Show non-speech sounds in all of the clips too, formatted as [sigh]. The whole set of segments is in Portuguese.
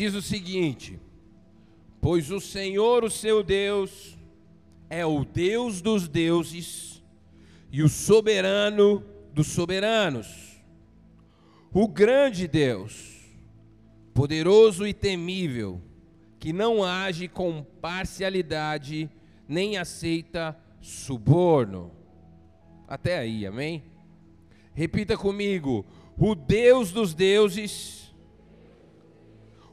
diz o seguinte: Pois o Senhor, o seu Deus, é o Deus dos deuses e o soberano dos soberanos, o grande Deus, poderoso e temível, que não age com parcialidade nem aceita suborno. Até aí, amém? Repita comigo: o Deus dos deuses,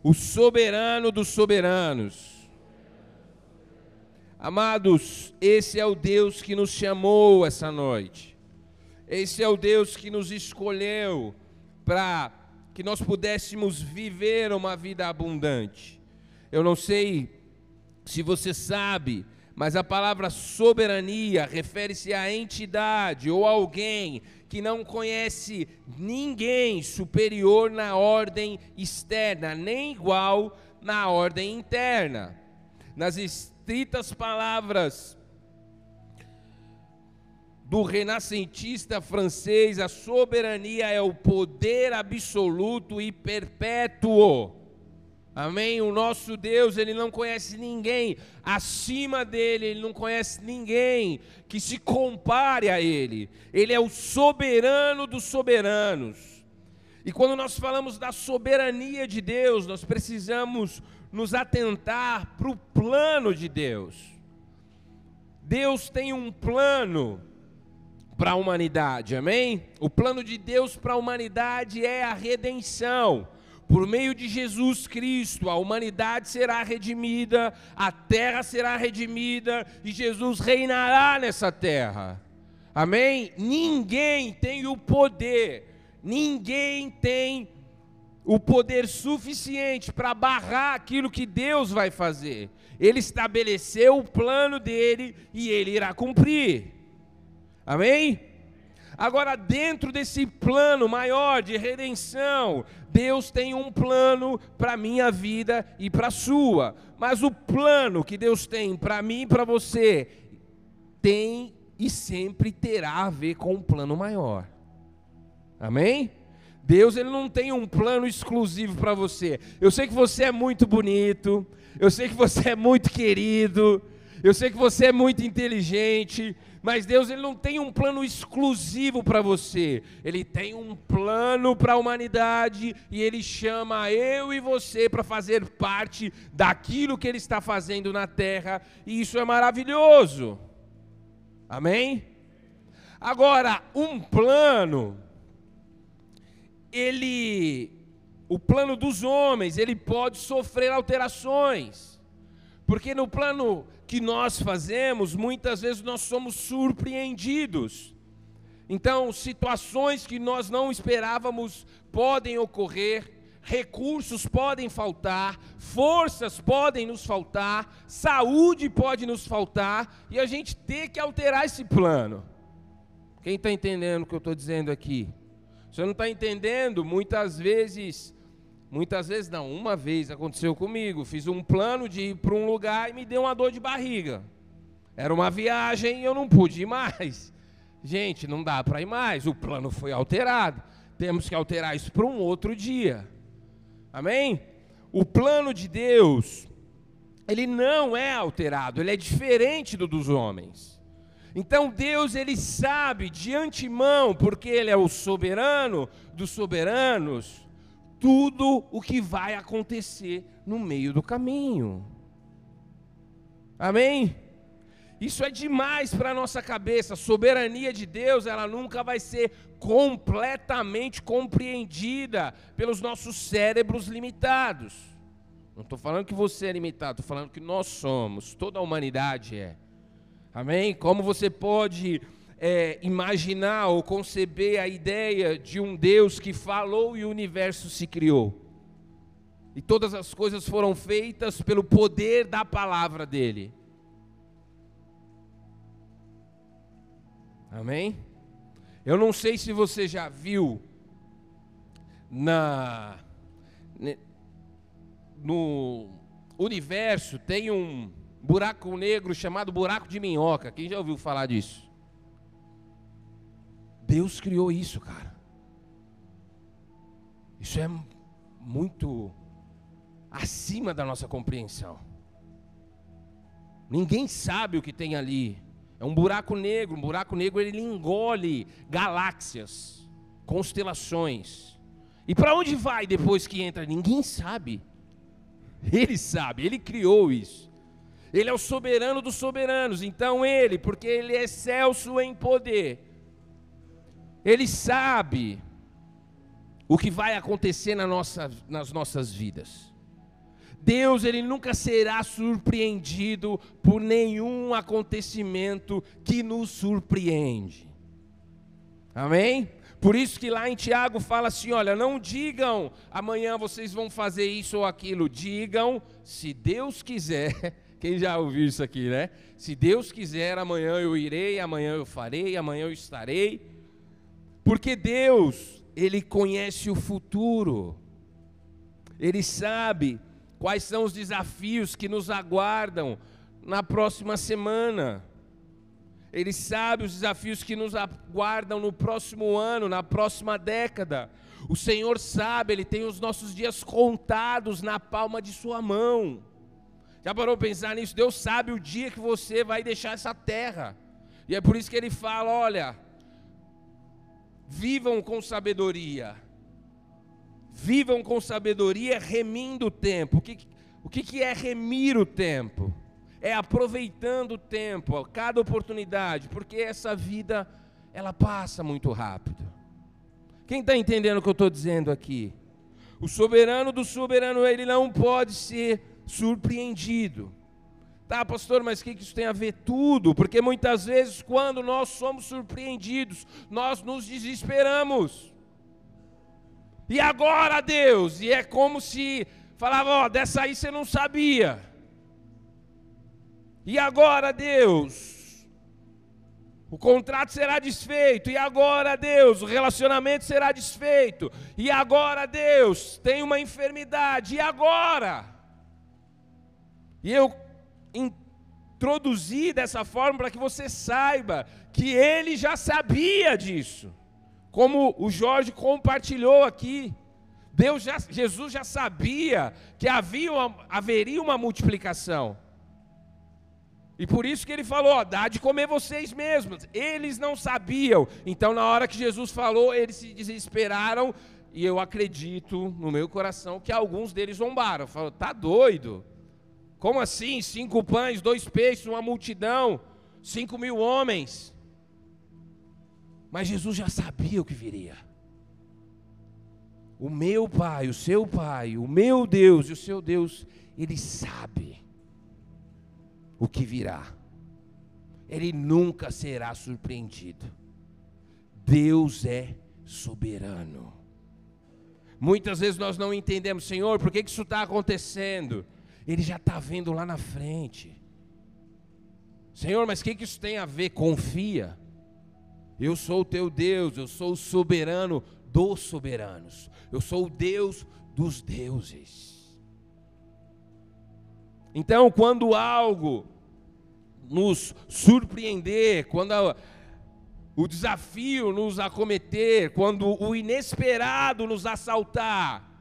o soberano dos soberanos. Amados, esse é o Deus que nos chamou essa noite. Esse é o Deus que nos escolheu para que nós pudéssemos viver uma vida abundante. Eu não sei se você sabe, mas a palavra soberania refere-se à entidade ou alguém que não conhece ninguém superior na ordem externa, nem igual na ordem interna. Nas estritas palavras do renascentista francês, a soberania é o poder absoluto e perpétuo Amém? O nosso Deus, ele não conhece ninguém acima dele, ele não conhece ninguém que se compare a ele. Ele é o soberano dos soberanos. E quando nós falamos da soberania de Deus, nós precisamos nos atentar para o plano de Deus. Deus tem um plano para a humanidade, amém? O plano de Deus para a humanidade é a redenção. Por meio de Jesus Cristo, a humanidade será redimida, a terra será redimida e Jesus reinará nessa terra. Amém? Ninguém tem o poder, ninguém tem o poder suficiente para barrar aquilo que Deus vai fazer. Ele estabeleceu o plano dele e ele irá cumprir. Amém? Agora, dentro desse plano maior de redenção, Deus tem um plano para a minha vida e para a sua. Mas o plano que Deus tem para mim e para você tem e sempre terá a ver com um plano maior. Amém? Deus ele não tem um plano exclusivo para você. Eu sei que você é muito bonito, eu sei que você é muito querido, eu sei que você é muito inteligente, mas Deus ele não tem um plano exclusivo para você. Ele tem um plano para a humanidade e ele chama eu e você para fazer parte daquilo que ele está fazendo na terra, e isso é maravilhoso. Amém? Agora, um plano ele o plano dos homens, ele pode sofrer alterações. Porque no plano que nós fazemos, muitas vezes nós somos surpreendidos. Então, situações que nós não esperávamos podem ocorrer, recursos podem faltar, forças podem nos faltar, saúde pode nos faltar, e a gente tem que alterar esse plano. Quem está entendendo o que eu estou dizendo aqui? Você não está entendendo? Muitas vezes Muitas vezes não, uma vez aconteceu comigo, fiz um plano de ir para um lugar e me deu uma dor de barriga. Era uma viagem e eu não pude ir mais. Gente, não dá para ir mais, o plano foi alterado. Temos que alterar isso para um outro dia. Amém? O plano de Deus, ele não é alterado, ele é diferente do dos homens. Então Deus ele sabe de antemão, porque ele é o soberano dos soberanos, tudo o que vai acontecer no meio do caminho. Amém? Isso é demais para a nossa cabeça. A soberania de Deus, ela nunca vai ser completamente compreendida pelos nossos cérebros limitados. Não estou falando que você é limitado, estou falando que nós somos, toda a humanidade é. Amém? Como você pode é, imaginar ou conceber a ideia de um Deus que falou e o universo se criou. E todas as coisas foram feitas pelo poder da palavra dele. Amém? Eu não sei se você já viu na no universo tem um buraco negro chamado buraco de minhoca. Quem já ouviu falar disso? Deus criou isso, cara. Isso é muito acima da nossa compreensão. Ninguém sabe o que tem ali. É um buraco negro. Um buraco negro ele engole galáxias, constelações. E para onde vai depois que entra? Ninguém sabe. Ele sabe, ele criou isso. Ele é o soberano dos soberanos. Então ele, porque ele é excelso em poder, ele sabe o que vai acontecer na nossa, nas nossas vidas. Deus ele nunca será surpreendido por nenhum acontecimento que nos surpreende. Amém? Por isso que lá em Tiago fala assim: olha, não digam amanhã vocês vão fazer isso ou aquilo, digam, se Deus quiser. [laughs] Quem já ouviu isso aqui, né? Se Deus quiser, amanhã eu irei, amanhã eu farei, amanhã eu estarei. Porque Deus, Ele conhece o futuro, Ele sabe quais são os desafios que nos aguardam na próxima semana. Ele sabe os desafios que nos aguardam no próximo ano, na próxima década. O Senhor sabe, Ele tem os nossos dias contados na palma de Sua mão. Já parou para pensar nisso? Deus sabe o dia que você vai deixar essa terra. E é por isso que Ele fala: olha, vivam com sabedoria. Vivam com sabedoria, remindo o tempo. O que, o que é remir o tempo? é aproveitando o tempo, cada oportunidade, porque essa vida ela passa muito rápido. Quem está entendendo o que eu estou dizendo aqui? O soberano do soberano, ele não pode ser surpreendido. Tá, pastor, mas o que isso tem a ver tudo? Porque muitas vezes, quando nós somos surpreendidos, nós nos desesperamos. E agora, Deus? E é como se falava, ó, dessa aí você não sabia. E agora, Deus? O contrato será desfeito. E agora, Deus? O relacionamento será desfeito. E agora, Deus? Tem uma enfermidade. E agora? E eu introduzi dessa forma para que você saiba que ele já sabia disso. Como o Jorge compartilhou aqui. Deus já, Jesus já sabia que havia uma, haveria uma multiplicação. E por isso que ele falou: ó, dá de comer vocês mesmos. Eles não sabiam. Então, na hora que Jesus falou, eles se desesperaram. E eu acredito no meu coração que alguns deles zombaram. Falaram: tá doido? Como assim? Cinco pães, dois peixes, uma multidão, cinco mil homens. Mas Jesus já sabia o que viria. O meu pai, o seu pai, o meu Deus e o seu Deus, ele sabe o que virá. Ele nunca será surpreendido. Deus é soberano. Muitas vezes nós não entendemos, Senhor, por que isso está acontecendo? Ele já está vendo lá na frente. Senhor, mas o que isso tem a ver? Confia. Eu sou o teu Deus, eu sou o soberano dos soberanos, eu sou o Deus dos deuses. Então, quando algo nos surpreender, quando a, o desafio nos acometer, quando o inesperado nos assaltar,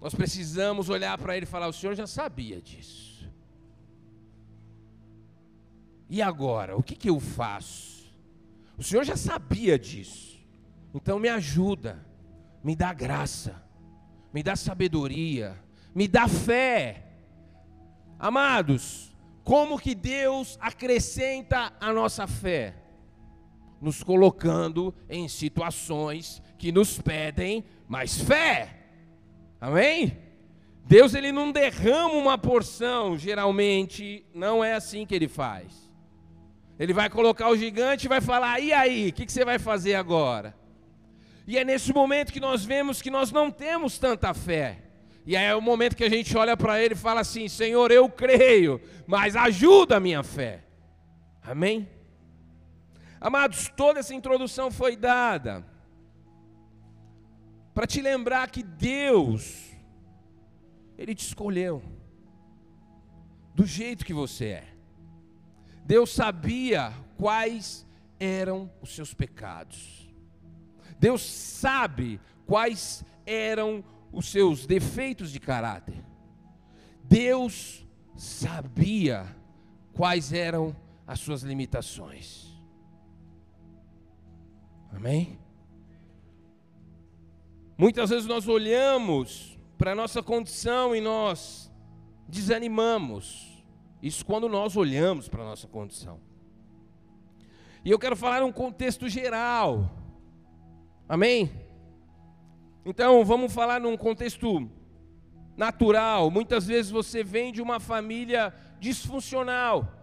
nós precisamos olhar para ele e falar: o Senhor já sabia disso. E agora, o que, que eu faço? O Senhor já sabia disso. Então me ajuda, me dá graça, me dá sabedoria, me dá fé Amados, como que Deus acrescenta a nossa fé? Nos colocando em situações que nos pedem mais fé. Amém? Deus ele não derrama uma porção, geralmente não é assim que ele faz. Ele vai colocar o gigante e vai falar: "E aí, o que, que você vai fazer agora?" E é nesse momento que nós vemos que nós não temos tanta fé. E aí é o momento que a gente olha para ele e fala assim: Senhor, eu creio, mas ajuda a minha fé. Amém? Amados, toda essa introdução foi dada para te lembrar que Deus, Ele te escolheu do jeito que você é. Deus sabia quais eram os seus pecados. Deus sabe quais eram os seus defeitos de caráter. Deus sabia quais eram as suas limitações. Amém? Muitas vezes nós olhamos para a nossa condição e nós desanimamos. Isso quando nós olhamos para a nossa condição. E eu quero falar um contexto geral. Amém? Então, vamos falar num contexto natural. Muitas vezes você vem de uma família disfuncional.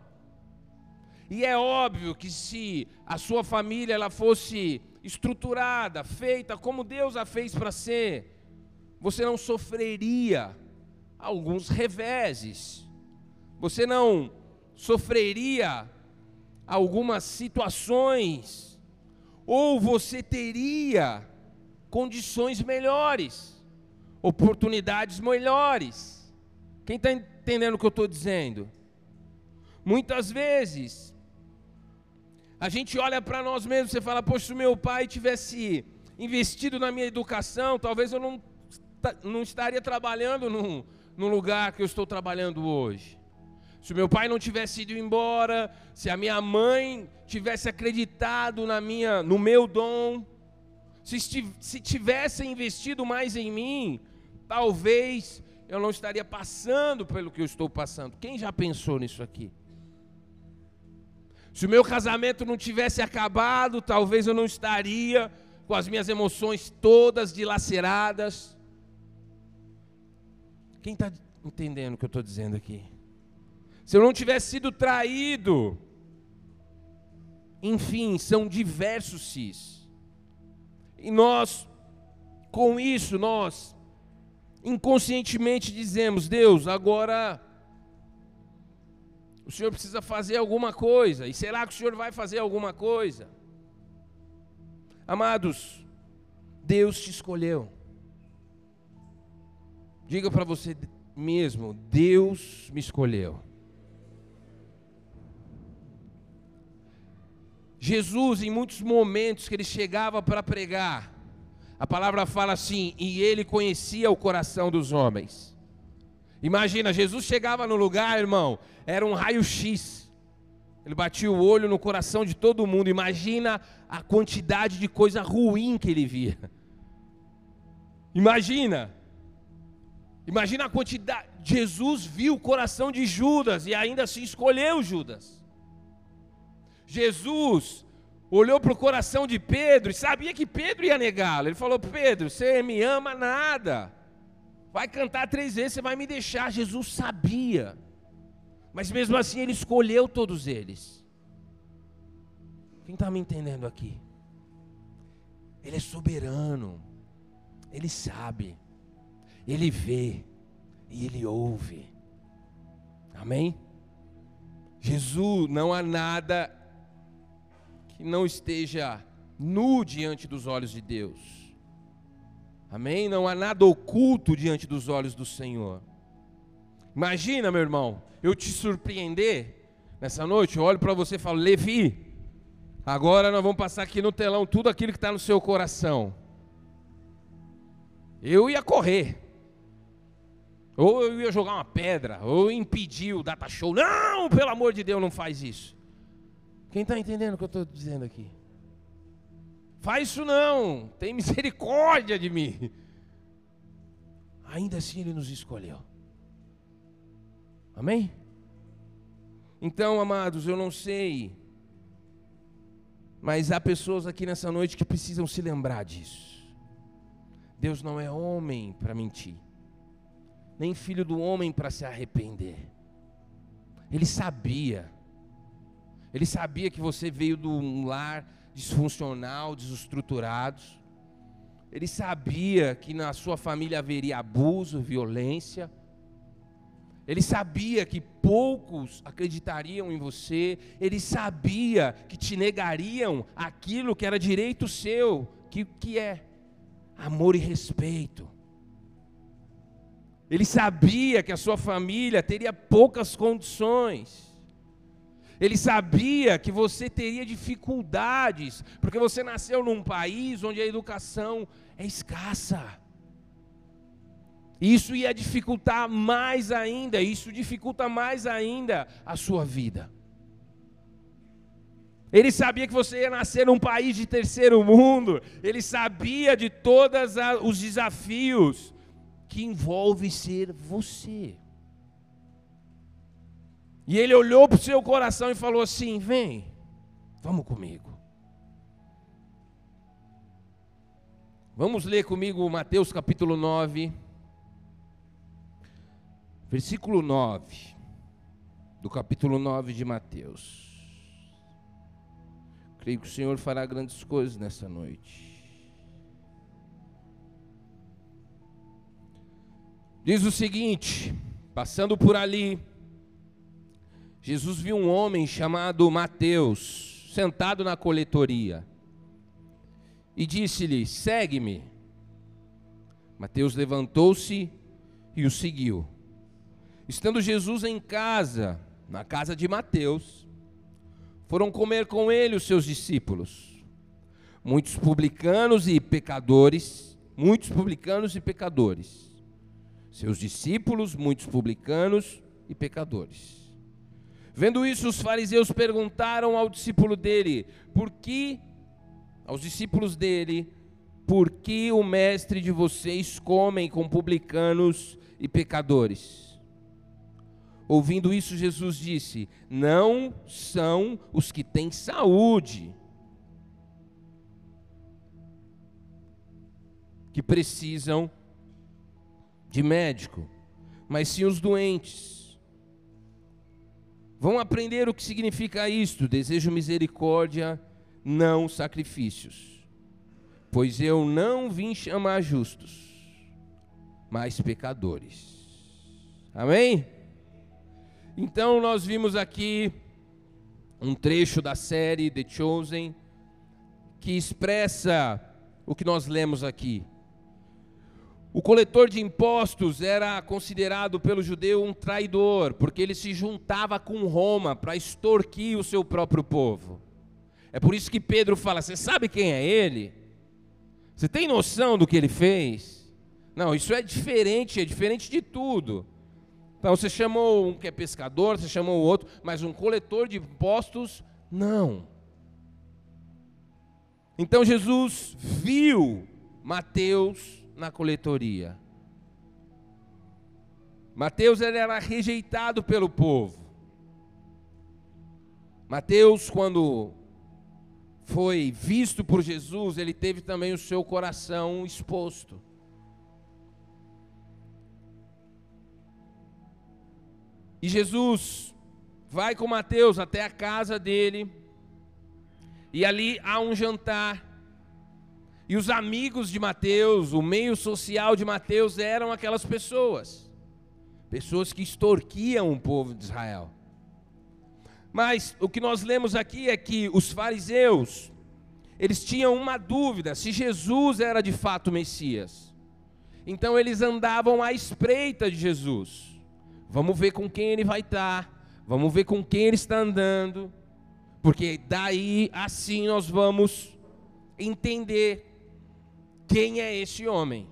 E é óbvio que se a sua família ela fosse estruturada, feita como Deus a fez para ser, você não sofreria alguns reveses. Você não sofreria algumas situações ou você teria condições melhores, oportunidades melhores. Quem está entendendo o que eu estou dizendo? Muitas vezes a gente olha para nós mesmos e fala, poxa, se meu pai tivesse investido na minha educação, talvez eu não, não estaria trabalhando no, no lugar que eu estou trabalhando hoje. Se meu pai não tivesse ido embora, se a minha mãe tivesse acreditado na minha, no meu dom, se, se tivesse investido mais em mim, talvez eu não estaria passando pelo que eu estou passando. Quem já pensou nisso aqui? Se o meu casamento não tivesse acabado, talvez eu não estaria com as minhas emoções todas dilaceradas. Quem está entendendo o que eu estou dizendo aqui? Se eu não tivesse sido traído, enfim, são diversos cis. E nós, com isso, nós inconscientemente dizemos: Deus, agora o Senhor precisa fazer alguma coisa. E será que o Senhor vai fazer alguma coisa? Amados, Deus te escolheu. Diga para você mesmo: Deus me escolheu. Jesus, em muitos momentos que ele chegava para pregar, a palavra fala assim: e ele conhecia o coração dos homens. Imagina, Jesus chegava no lugar, irmão, era um raio-x. Ele batia o olho no coração de todo mundo. Imagina a quantidade de coisa ruim que ele via. Imagina. Imagina a quantidade. Jesus viu o coração de Judas e ainda assim escolheu Judas. Jesus olhou para o coração de Pedro e sabia que Pedro ia negá-lo. Ele falou: Pedro, você me ama nada. Vai cantar três vezes, você vai me deixar. Jesus sabia. Mas mesmo assim ele escolheu todos eles. Quem está me entendendo aqui? Ele é soberano. Ele sabe. Ele vê. E ele ouve. Amém? Jesus, não há nada que não esteja nu diante dos olhos de Deus. Amém? Não há nada oculto diante dos olhos do Senhor. Imagina, meu irmão, eu te surpreender nessa noite, eu olho para você e falo, Levi, agora nós vamos passar aqui no telão tudo aquilo que está no seu coração. Eu ia correr. Ou eu ia jogar uma pedra, ou impedir o data show. Não, pelo amor de Deus, não faz isso. Quem está entendendo o que eu estou dizendo aqui? Faz isso não, tem misericórdia de mim. Ainda assim ele nos escolheu. Amém? Então, amados, eu não sei, mas há pessoas aqui nessa noite que precisam se lembrar disso. Deus não é homem para mentir, nem filho do homem para se arrepender. Ele sabia, ele sabia que você veio de um lar disfuncional, desestruturado. Ele sabia que na sua família haveria abuso, violência. Ele sabia que poucos acreditariam em você, ele sabia que te negariam aquilo que era direito seu, que, que é amor e respeito. Ele sabia que a sua família teria poucas condições. Ele sabia que você teria dificuldades, porque você nasceu num país onde a educação é escassa. Isso ia dificultar mais ainda, isso dificulta mais ainda a sua vida. Ele sabia que você ia nascer num país de terceiro mundo, ele sabia de todos os desafios que envolve ser você. E ele olhou para o seu coração e falou assim: Vem, vamos comigo. Vamos ler comigo Mateus capítulo 9, versículo 9, do capítulo 9 de Mateus. Creio que o Senhor fará grandes coisas nessa noite. Diz o seguinte: passando por ali, Jesus viu um homem chamado Mateus, sentado na coletoria e disse-lhe: Segue-me. Mateus levantou-se e o seguiu. Estando Jesus em casa, na casa de Mateus, foram comer com ele os seus discípulos. Muitos publicanos e pecadores, muitos publicanos e pecadores. Seus discípulos, muitos publicanos e pecadores. Vendo isso, os fariseus perguntaram ao discípulo dele: Por que aos discípulos dele: Por que o mestre de vocês comem com publicanos e pecadores? Ouvindo isso, Jesus disse: Não são os que têm saúde que precisam de médico, mas sim os doentes. Vão aprender o que significa isto: desejo misericórdia não sacrifícios. Pois eu não vim chamar justos, mas pecadores. Amém? Então nós vimos aqui um trecho da série The Chosen que expressa o que nós lemos aqui. O coletor de impostos era considerado pelo judeu um traidor, porque ele se juntava com Roma para extorquir o seu próprio povo. É por isso que Pedro fala: Você sabe quem é ele? Você tem noção do que ele fez? Não, isso é diferente, é diferente de tudo. Então você chamou um que é pescador, você chamou o outro, mas um coletor de impostos, não. Então Jesus viu Mateus na coletoria. Mateus ele era rejeitado pelo povo. Mateus, quando foi visto por Jesus, ele teve também o seu coração exposto. E Jesus vai com Mateus até a casa dele, e ali há um jantar. E os amigos de Mateus, o meio social de Mateus eram aquelas pessoas, pessoas que extorquiam o povo de Israel. Mas o que nós lemos aqui é que os fariseus, eles tinham uma dúvida se Jesus era de fato o Messias. Então eles andavam à espreita de Jesus. Vamos ver com quem ele vai estar, vamos ver com quem ele está andando, porque daí assim nós vamos entender quem é esse homem.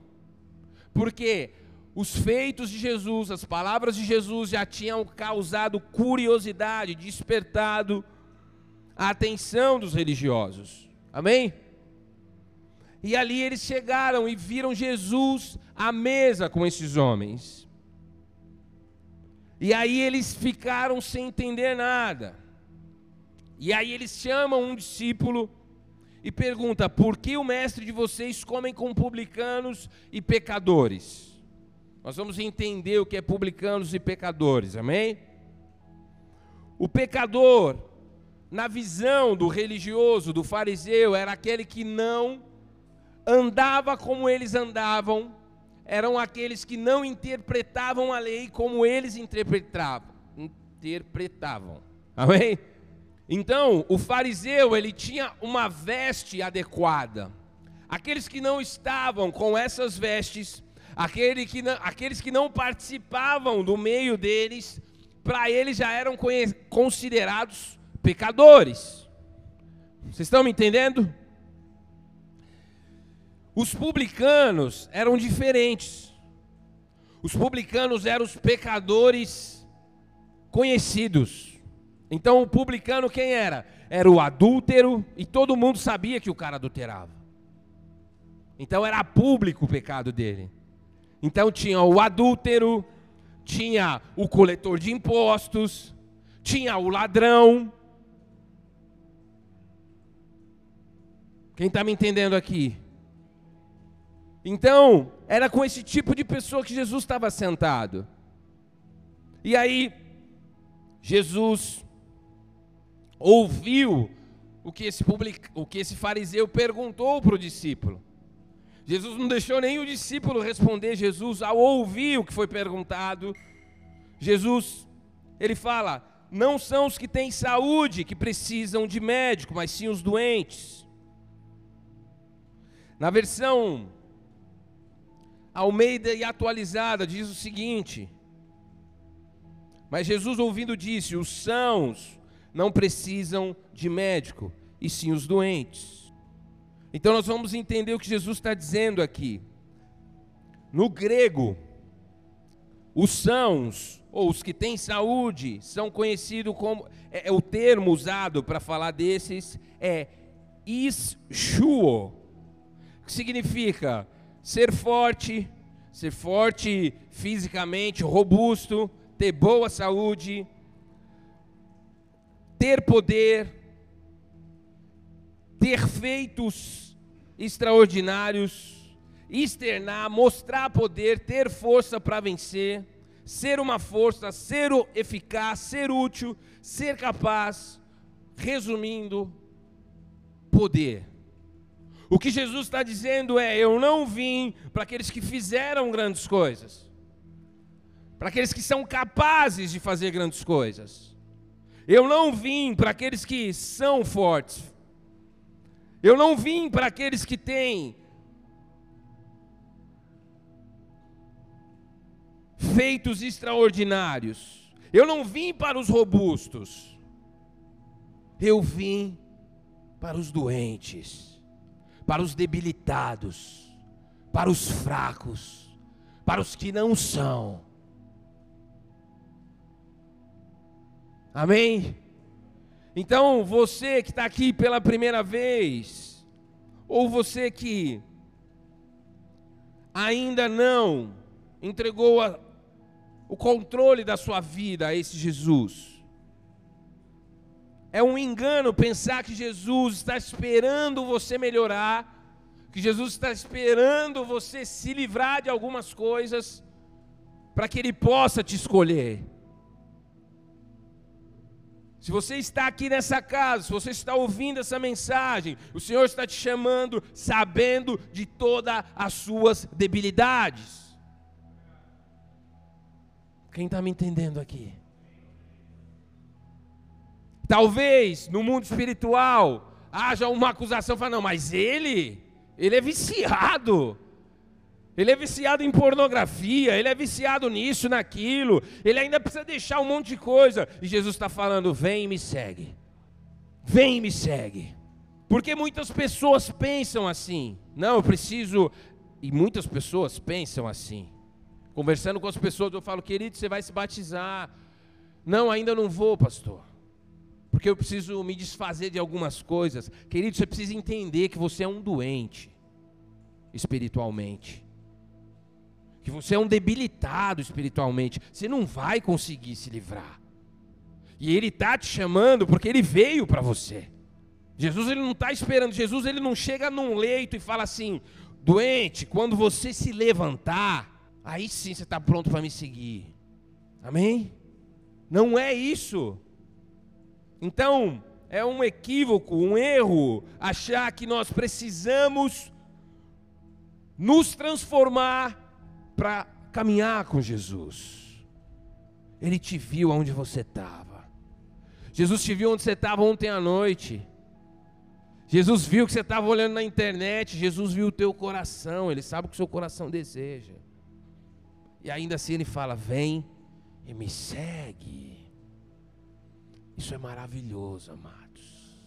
Porque os feitos de Jesus, as palavras de Jesus já tinham causado curiosidade, despertado a atenção dos religiosos. Amém? E ali eles chegaram e viram Jesus à mesa com esses homens. E aí eles ficaram sem entender nada. E aí eles chamam um discípulo e pergunta: "Por que o mestre de vocês comem com publicanos e pecadores?" Nós vamos entender o que é publicanos e pecadores, amém? O pecador, na visão do religioso, do fariseu, era aquele que não andava como eles andavam, eram aqueles que não interpretavam a lei como eles interpretavam. interpretavam. Amém? Então, o fariseu, ele tinha uma veste adequada. Aqueles que não estavam com essas vestes, Aquele que não, aqueles que não participavam do meio deles, para eles já eram considerados pecadores. Vocês estão me entendendo? Os publicanos eram diferentes. Os publicanos eram os pecadores conhecidos. Então o publicano quem era? Era o adúltero e todo mundo sabia que o cara adulterava. Então era público o pecado dele. Então tinha o adúltero, tinha o coletor de impostos, tinha o ladrão. Quem está me entendendo aqui? Então, era com esse tipo de pessoa que Jesus estava sentado. E aí, Jesus ouviu o que esse, public... o que esse fariseu perguntou para o discípulo. Jesus não deixou nem o discípulo responder. Jesus, ao ouvir o que foi perguntado, Jesus, ele fala: Não são os que têm saúde que precisam de médico, mas sim os doentes. Na versão Almeida e atualizada diz o seguinte: Mas Jesus ouvindo disse: Os sãos não precisam de médico, e sim os doentes. Então nós vamos entender o que Jesus está dizendo aqui. No grego, os sãos, ou os que têm saúde, são conhecidos como. É, é o termo usado para falar desses é ishuo, que significa ser forte, ser forte fisicamente, robusto, ter boa saúde, ter poder, ter feitos extraordinários, externar, mostrar poder, ter força para vencer, ser uma força, ser eficaz, ser útil, ser capaz, resumindo, poder. O que Jesus está dizendo é: eu não vim para aqueles que fizeram grandes coisas, para aqueles que são capazes de fazer grandes coisas. Eu não vim para aqueles que são fortes. Eu não vim para aqueles que têm feitos extraordinários. Eu não vim para os robustos. Eu vim para os doentes para os debilitados, para os fracos, para os que não são. Amém? Então, você que está aqui pela primeira vez, ou você que ainda não entregou a, o controle da sua vida a esse Jesus, é um engano pensar que Jesus está esperando você melhorar, que Jesus está esperando você se livrar de algumas coisas, para que Ele possa te escolher. Se você está aqui nessa casa, se você está ouvindo essa mensagem, o Senhor está te chamando, sabendo de todas as suas debilidades. Quem está me entendendo aqui? Talvez no mundo espiritual haja uma acusação, fala, não, mas ele, ele é viciado. Ele é viciado em pornografia, ele é viciado nisso, naquilo, ele ainda precisa deixar um monte de coisa. E Jesus está falando: vem e me segue, vem e me segue. Porque muitas pessoas pensam assim, não, eu preciso, e muitas pessoas pensam assim. Conversando com as pessoas, eu falo, querido, você vai se batizar. Não, ainda não vou, pastor porque eu preciso me desfazer de algumas coisas. Querido, você precisa entender que você é um doente espiritualmente. Que você é um debilitado espiritualmente. Você não vai conseguir se livrar. E Ele está te chamando porque Ele veio para você. Jesus ele não está esperando. Jesus ele não chega num leito e fala assim: doente, quando você se levantar, aí sim você está pronto para me seguir. Amém? Não é isso. Então, é um equívoco, um erro, achar que nós precisamos nos transformar para caminhar com Jesus. Ele te viu onde você estava. Jesus te viu onde você estava ontem à noite. Jesus viu que você estava olhando na internet. Jesus viu o teu coração. Ele sabe o que o seu coração deseja. E ainda assim ele fala: Vem e me segue. Isso é maravilhoso, amados.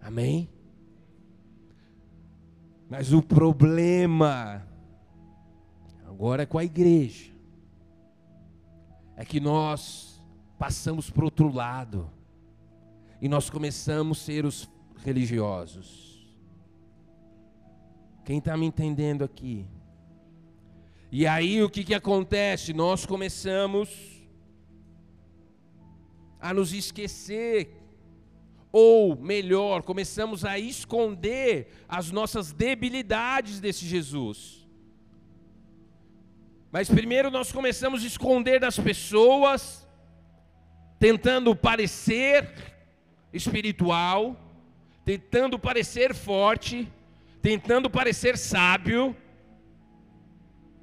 Amém? Mas o problema, agora é com a igreja, é que nós passamos para outro lado e nós começamos a ser os religiosos. Quem está me entendendo aqui? E aí o que, que acontece? Nós começamos a nos esquecer, ou melhor, começamos a esconder as nossas debilidades desse Jesus. Mas primeiro nós começamos a esconder das pessoas, tentando parecer espiritual, tentando parecer forte, tentando parecer sábio,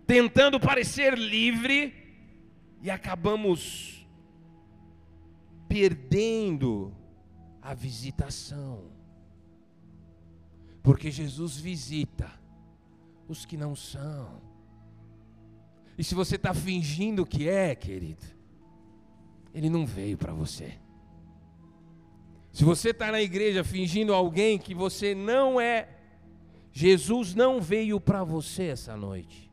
tentando parecer livre, e acabamos perdendo a visitação. Porque Jesus visita os que não são. E se você está fingindo que é, querido, Ele não veio para você. Se você está na igreja fingindo alguém que você não é, Jesus não veio para você essa noite.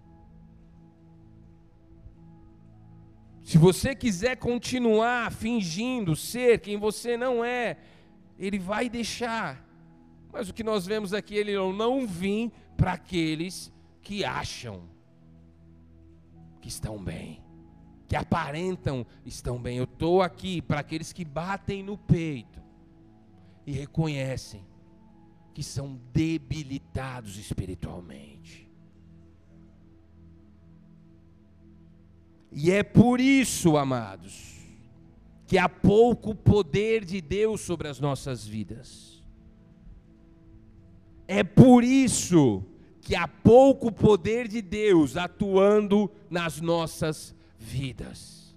Se você quiser continuar fingindo ser quem você não é, ele vai deixar. Mas o que nós vemos aqui, ele não vim para aqueles que acham que estão bem, que aparentam estão bem. Eu estou aqui para aqueles que batem no peito e reconhecem que são debilitados espiritualmente. E é por isso, amados, que há pouco poder de Deus sobre as nossas vidas. É por isso que há pouco poder de Deus atuando nas nossas vidas.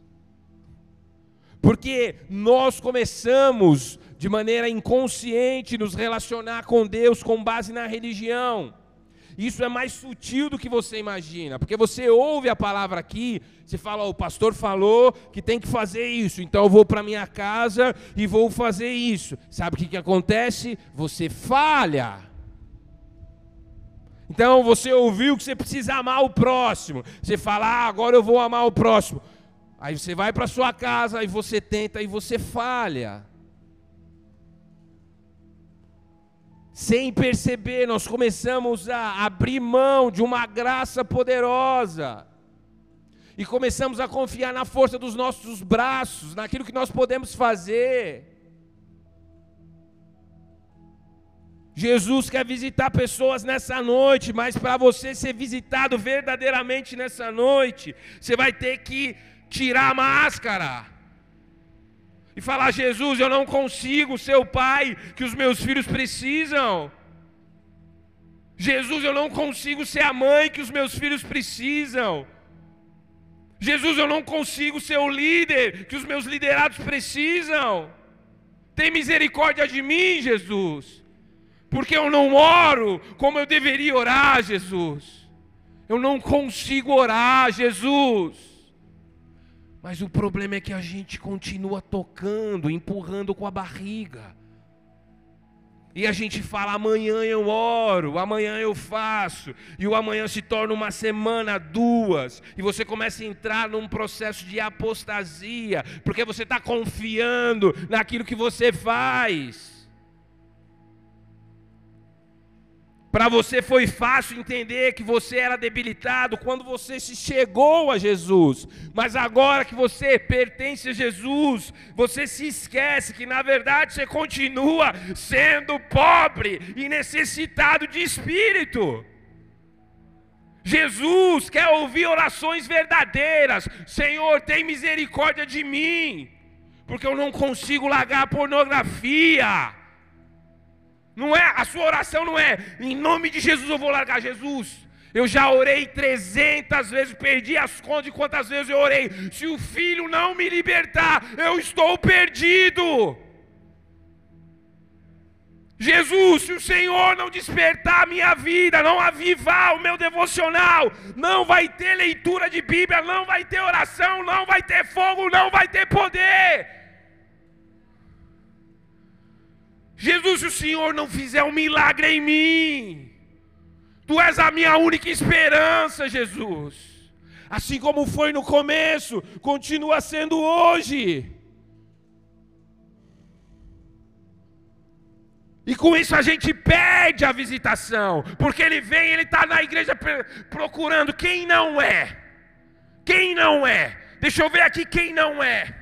Porque nós começamos de maneira inconsciente nos relacionar com Deus com base na religião. Isso é mais sutil do que você imagina, porque você ouve a palavra aqui, você fala, oh, o pastor falou que tem que fazer isso, então eu vou para minha casa e vou fazer isso. Sabe o que, que acontece? Você falha. Então você ouviu que você precisa amar o próximo. Você fala, ah, agora eu vou amar o próximo. Aí você vai para sua casa e você tenta e você falha. Sem perceber, nós começamos a abrir mão de uma graça poderosa. E começamos a confiar na força dos nossos braços, naquilo que nós podemos fazer. Jesus quer visitar pessoas nessa noite, mas para você ser visitado verdadeiramente nessa noite, você vai ter que tirar a máscara e falar: Jesus, eu não consigo ser o pai que os meus filhos precisam. Jesus, eu não consigo ser a mãe que os meus filhos precisam. Jesus, eu não consigo ser o líder que os meus liderados precisam. Tem misericórdia de mim, Jesus, porque eu não oro como eu deveria orar, Jesus. Eu não consigo orar, Jesus. Mas o problema é que a gente continua tocando, empurrando com a barriga. E a gente fala: amanhã eu oro, amanhã eu faço, e o amanhã se torna uma semana, duas, e você começa a entrar num processo de apostasia, porque você está confiando naquilo que você faz. Para você foi fácil entender que você era debilitado quando você se chegou a Jesus. Mas agora que você pertence a Jesus, você se esquece que na verdade você continua sendo pobre e necessitado de espírito. Jesus quer ouvir orações verdadeiras. Senhor, tem misericórdia de mim, porque eu não consigo largar a pornografia. Não é, a sua oração não é, em nome de Jesus eu vou largar Jesus. Eu já orei 300 vezes, perdi as contas de quantas vezes eu orei. Se o filho não me libertar, eu estou perdido. Jesus, se o Senhor não despertar a minha vida, não avivar o meu devocional, não vai ter leitura de Bíblia, não vai ter oração, não vai ter fogo, não vai ter poder. Jesus, se o Senhor não fizer um milagre em mim, Tu és a minha única esperança, Jesus. Assim como foi no começo, continua sendo hoje. E com isso a gente perde a visitação, porque ele vem, ele está na igreja procurando quem não é. Quem não é? Deixa eu ver aqui quem não é.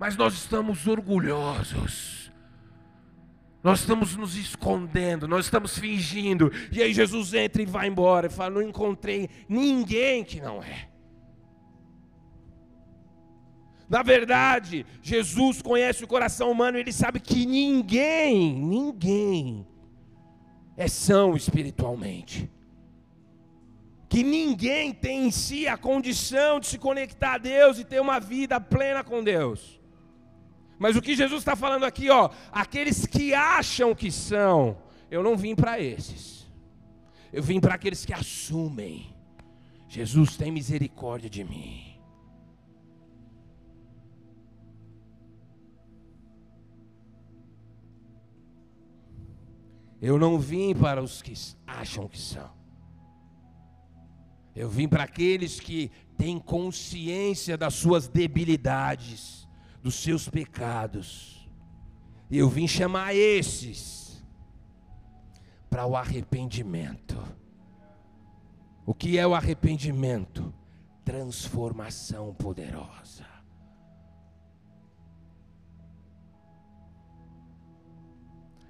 Mas nós estamos orgulhosos. Nós estamos nos escondendo, nós estamos fingindo. E aí Jesus entra e vai embora e fala: Não encontrei ninguém que não é. Na verdade, Jesus conhece o coração humano e ele sabe que ninguém, ninguém é são espiritualmente. Que ninguém tem em si a condição de se conectar a Deus e ter uma vida plena com Deus. Mas o que Jesus está falando aqui, ó, aqueles que acham que são, eu não vim para esses. Eu vim para aqueles que assumem. Jesus tem misericórdia de mim. Eu não vim para os que acham que são. Eu vim para aqueles que têm consciência das suas debilidades, dos seus pecados. E eu vim chamar esses para o arrependimento. O que é o arrependimento? Transformação poderosa.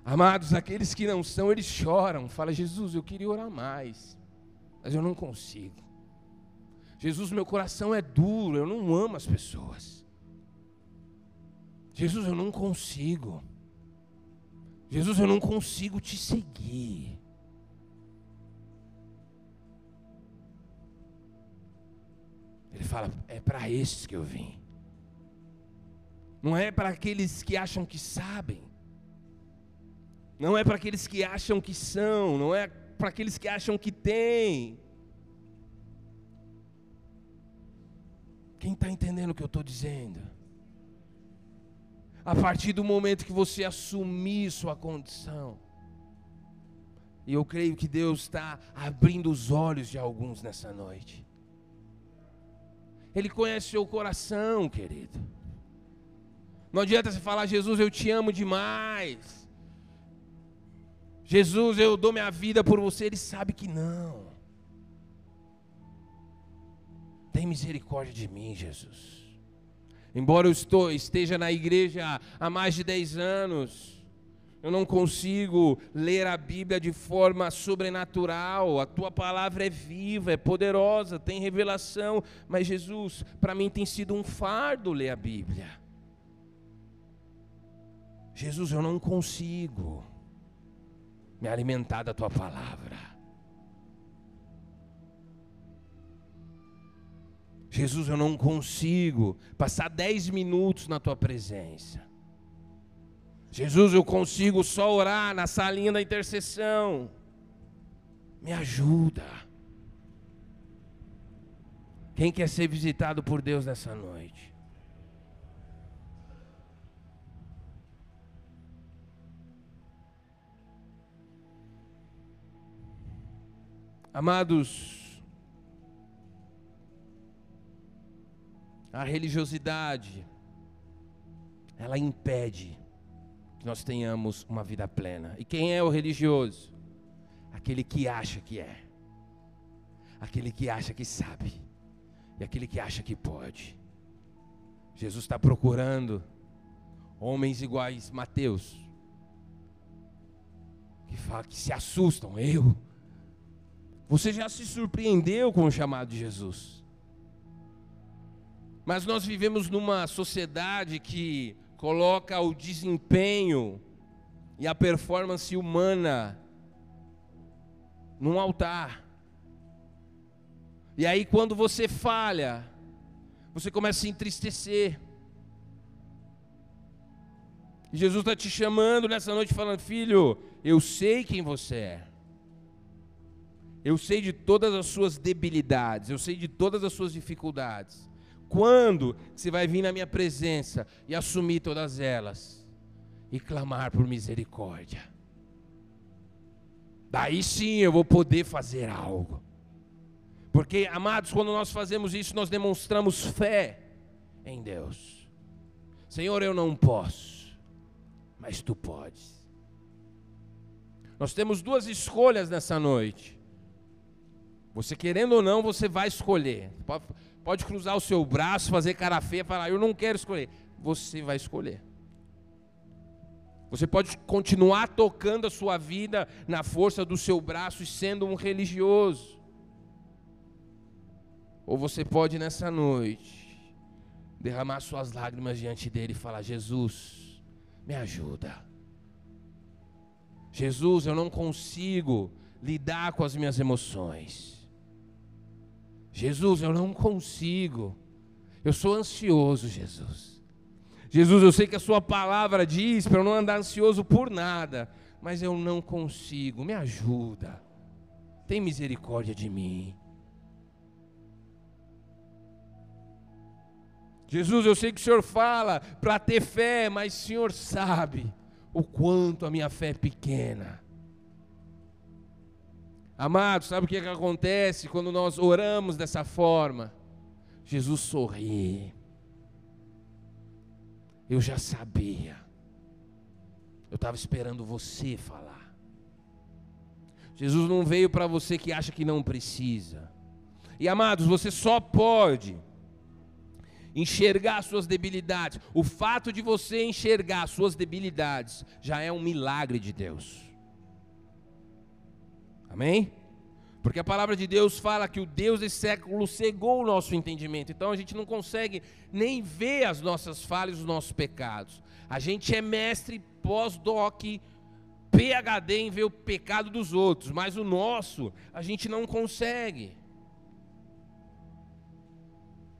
Amados, aqueles que não são, eles choram. Fala, Jesus, eu queria orar mais, mas eu não consigo. Jesus, meu coração é duro, eu não amo as pessoas. Jesus, eu não consigo. Jesus, eu não consigo te seguir. Ele fala: é para esses que eu vim. Não é para aqueles que acham que sabem. Não é para aqueles que acham que são, não é para aqueles que acham que têm. Quem está entendendo o que eu estou dizendo? A partir do momento que você assumir sua condição, e eu creio que Deus está abrindo os olhos de alguns nessa noite. Ele conhece seu coração, querido. Não adianta você falar, Jesus, eu te amo demais. Jesus, eu dou minha vida por você. Ele sabe que não. Tem misericórdia de mim, Jesus. Embora eu estou, esteja na igreja há mais de 10 anos, eu não consigo ler a Bíblia de forma sobrenatural. A tua palavra é viva, é poderosa, tem revelação. Mas, Jesus, para mim tem sido um fardo ler a Bíblia. Jesus, eu não consigo me alimentar da tua palavra. Jesus, eu não consigo passar dez minutos na tua presença. Jesus, eu consigo só orar na salinha da intercessão. Me ajuda. Quem quer ser visitado por Deus nessa noite? Amados, a religiosidade, ela impede que nós tenhamos uma vida plena. E quem é o religioso? Aquele que acha que é, aquele que acha que sabe, e aquele que acha que pode. Jesus está procurando homens iguais Mateus, que, fala, que se assustam. Eu, você já se surpreendeu com o chamado de Jesus. Mas nós vivemos numa sociedade que coloca o desempenho e a performance humana num altar. E aí, quando você falha, você começa a se entristecer. E Jesus está te chamando nessa noite, falando: Filho, eu sei quem você é. Eu sei de todas as suas debilidades, eu sei de todas as suas dificuldades. Quando você vai vir na minha presença e assumir todas elas e clamar por misericórdia? Daí sim eu vou poder fazer algo. Porque, amados, quando nós fazemos isso, nós demonstramos fé em Deus. Senhor, eu não posso, mas tu podes. Nós temos duas escolhas nessa noite. Você querendo ou não, você vai escolher. Pode, cruzar o seu braço, fazer cara feia, falar, eu não quero escolher. Você vai escolher. Você pode continuar tocando a sua vida na força do seu braço e sendo um religioso. Ou você pode nessa noite derramar suas lágrimas diante dele e falar: Jesus, me ajuda. Jesus, eu não consigo lidar com as minhas emoções. Jesus, eu não consigo. Eu sou ansioso, Jesus. Jesus, eu sei que a Sua palavra diz para eu não andar ansioso por nada, mas eu não consigo. Me ajuda. Tem misericórdia de mim. Jesus, eu sei que o Senhor fala para ter fé, mas o Senhor sabe o quanto a minha fé é pequena. Amado, sabe o que, é que acontece quando nós oramos dessa forma? Jesus sorri. Eu já sabia. Eu estava esperando você falar. Jesus não veio para você que acha que não precisa. E amados, você só pode enxergar suas debilidades. O fato de você enxergar suas debilidades já é um milagre de Deus. Amém? Porque a palavra de Deus fala que o Deus desse século cegou o nosso entendimento. Então a gente não consegue nem ver as nossas falhas, os nossos pecados. A gente é mestre pós-doc, PhD em ver o pecado dos outros, mas o nosso a gente não consegue.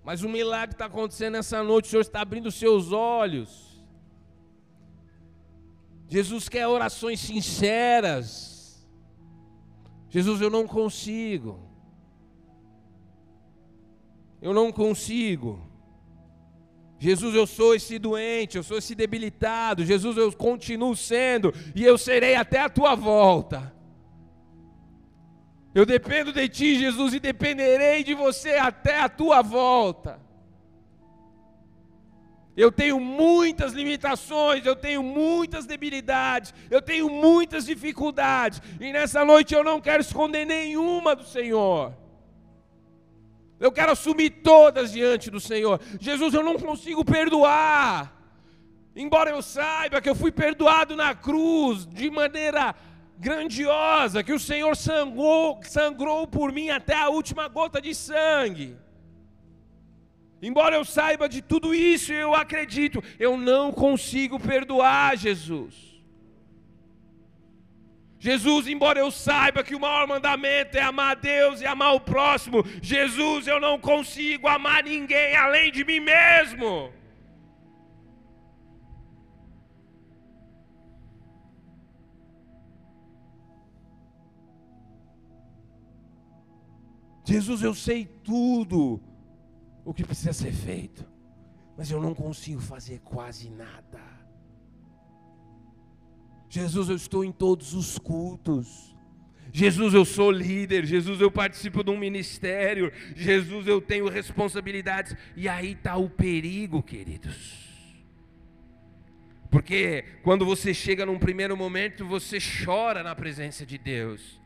Mas um milagre está acontecendo nessa noite, o Senhor está abrindo seus olhos. Jesus quer orações sinceras. Jesus, eu não consigo. Eu não consigo. Jesus, eu sou esse doente, eu sou esse debilitado. Jesus, eu continuo sendo e eu serei até a tua volta. Eu dependo de ti, Jesus, e dependerei de você até a tua volta. Eu tenho muitas limitações, eu tenho muitas debilidades, eu tenho muitas dificuldades, e nessa noite eu não quero esconder nenhuma do Senhor. Eu quero assumir todas diante do Senhor. Jesus, eu não consigo perdoar. Embora eu saiba que eu fui perdoado na cruz de maneira grandiosa, que o Senhor sangrou, sangrou por mim até a última gota de sangue. Embora eu saiba de tudo isso, eu acredito, eu não consigo perdoar Jesus. Jesus, embora eu saiba que o maior mandamento é amar a Deus e amar o próximo, Jesus, eu não consigo amar ninguém além de mim mesmo. Jesus, eu sei tudo o que precisa ser feito, mas eu não consigo fazer quase nada. Jesus, eu estou em todos os cultos. Jesus, eu sou líder. Jesus, eu participo de um ministério. Jesus, eu tenho responsabilidades. E aí está o perigo, queridos. Porque quando você chega num primeiro momento, você chora na presença de Deus.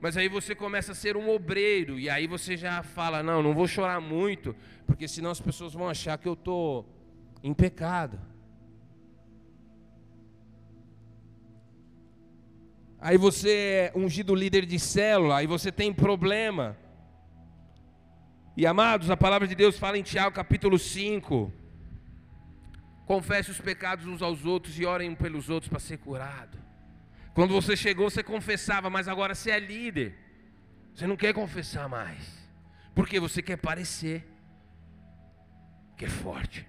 Mas aí você começa a ser um obreiro, e aí você já fala: não, não vou chorar muito, porque senão as pessoas vão achar que eu estou em pecado. Aí você é ungido líder de célula, aí você tem problema. E amados, a palavra de Deus fala em Tiago capítulo 5: confesse os pecados uns aos outros e orem pelos outros para ser curado. Quando você chegou, você confessava, mas agora você é líder. Você não quer confessar mais. Porque você quer parecer que é forte.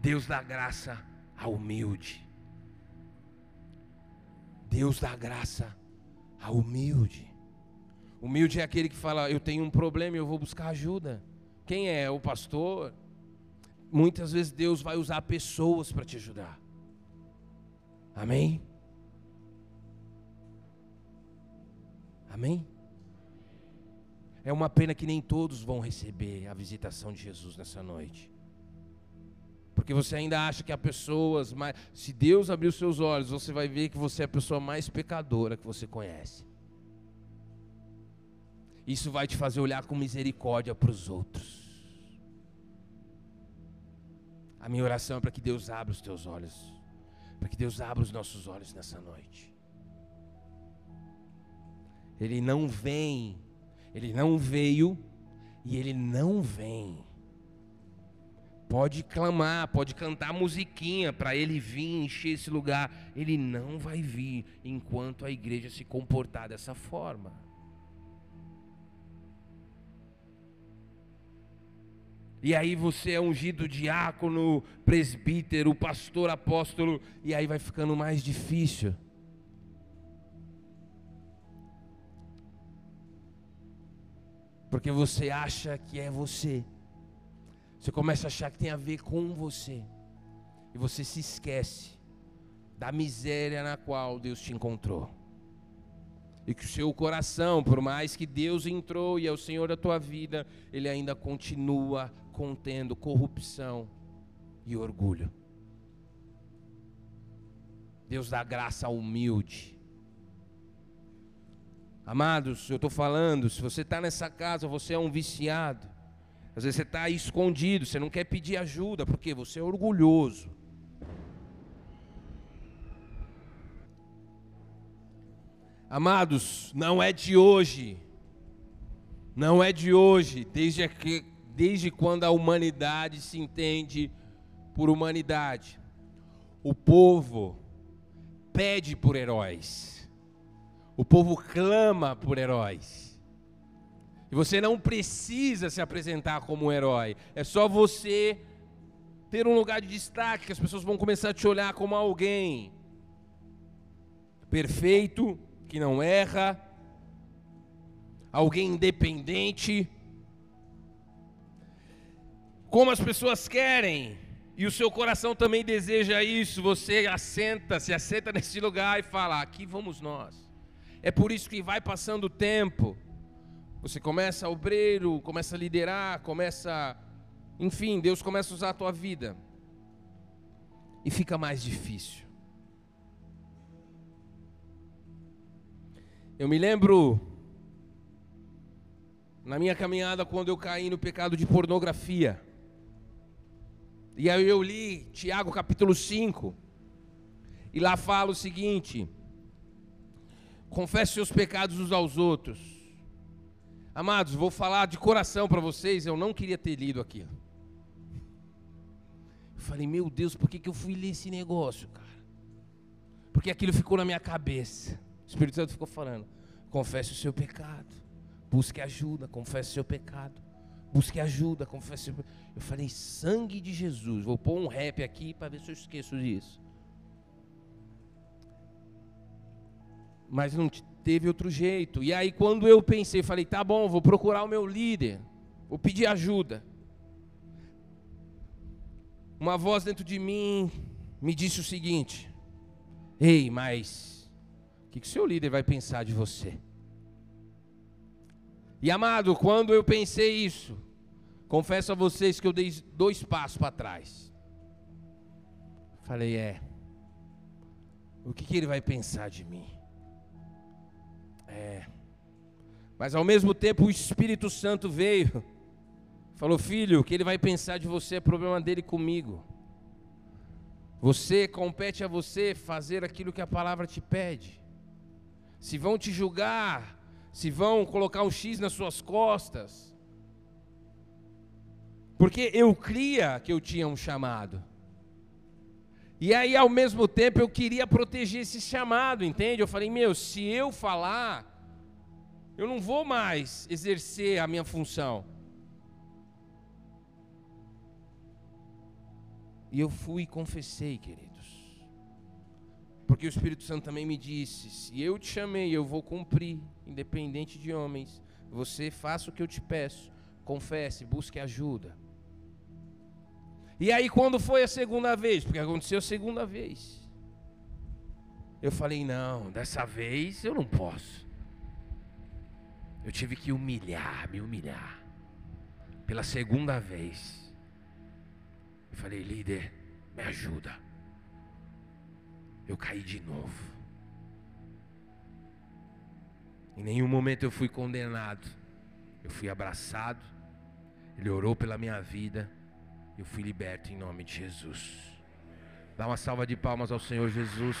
Deus dá graça ao humilde. Deus dá graça ao humilde. Humilde é aquele que fala: Eu tenho um problema e eu vou buscar ajuda. Quem é? O pastor? Muitas vezes Deus vai usar pessoas para te ajudar. Amém? Amém? É uma pena que nem todos vão receber a visitação de Jesus nessa noite. Porque você ainda acha que há pessoas mais. Se Deus abrir os seus olhos, você vai ver que você é a pessoa mais pecadora que você conhece. Isso vai te fazer olhar com misericórdia para os outros. A minha oração é para que Deus abra os teus olhos. Para que Deus abra os nossos olhos nessa noite. Ele não vem, ele não veio e ele não vem. Pode clamar, pode cantar musiquinha para ele vir encher esse lugar. Ele não vai vir enquanto a igreja se comportar dessa forma. E aí você é ungido diácono, presbítero, pastor, apóstolo, e aí vai ficando mais difícil. Porque você acha que é você. Você começa a achar que tem a ver com você. E você se esquece da miséria na qual Deus te encontrou. E que o seu coração, por mais que Deus entrou e é o Senhor da tua vida, ele ainda continua contendo corrupção e orgulho. Deus dá graça ao humilde. Amados, eu estou falando, se você está nessa casa, você é um viciado. Às vezes você está escondido, você não quer pedir ajuda, porque você é orgulhoso. Amados, não é de hoje, não é de hoje, desde que desde quando a humanidade se entende por humanidade. O povo pede por heróis. O povo clama por heróis. E você não precisa se apresentar como um herói. É só você ter um lugar de destaque que as pessoas vão começar a te olhar como alguém perfeito, que não erra, alguém independente como as pessoas querem, e o seu coração também deseja isso, você assenta, se assenta nesse lugar e fala: aqui vamos nós. É por isso que vai passando o tempo, você começa obreiro, começa a liderar, começa, enfim, Deus começa a usar a tua vida, e fica mais difícil. Eu me lembro na minha caminhada quando eu caí no pecado de pornografia. E aí eu li Tiago capítulo 5. E lá fala o seguinte: Confesse seus pecados uns aos outros. Amados, vou falar de coração para vocês, eu não queria ter lido aquilo. Eu falei, meu Deus, por que, que eu fui ler esse negócio, cara? Porque aquilo ficou na minha cabeça. O Espírito Santo ficou falando: confesse o seu pecado, busque ajuda, confesse o seu pecado. Busque ajuda, confesse. Eu falei, sangue de Jesus. Vou pôr um rap aqui para ver se eu esqueço disso. Mas não teve outro jeito. E aí, quando eu pensei, falei, tá bom, vou procurar o meu líder. Vou pedir ajuda. Uma voz dentro de mim me disse o seguinte: Ei, mas o que, que seu líder vai pensar de você? E amado, quando eu pensei isso, confesso a vocês que eu dei dois passos para trás. Falei, é. O que, que ele vai pensar de mim? É. Mas ao mesmo tempo o Espírito Santo veio. Falou, filho, o que ele vai pensar de você é problema dele comigo. Você compete a você fazer aquilo que a palavra te pede. Se vão te julgar, se vão colocar um X nas suas costas. Porque eu cria que eu tinha um chamado. E aí, ao mesmo tempo, eu queria proteger esse chamado, entende? Eu falei, meu, se eu falar, eu não vou mais exercer a minha função. E eu fui e confessei, querido. Porque o Espírito Santo também me disse: se eu te chamei, eu vou cumprir, independente de homens. Você faça o que eu te peço, confesse, busque ajuda. E aí, quando foi a segunda vez? Porque aconteceu a segunda vez. Eu falei: não, dessa vez eu não posso. Eu tive que humilhar, me humilhar. Pela segunda vez. Eu falei, líder, me ajuda. Eu caí de novo. Em nenhum momento eu fui condenado. Eu fui abraçado. Ele orou pela minha vida. Eu fui liberto em nome de Jesus. Dá uma salva de palmas ao Senhor Jesus.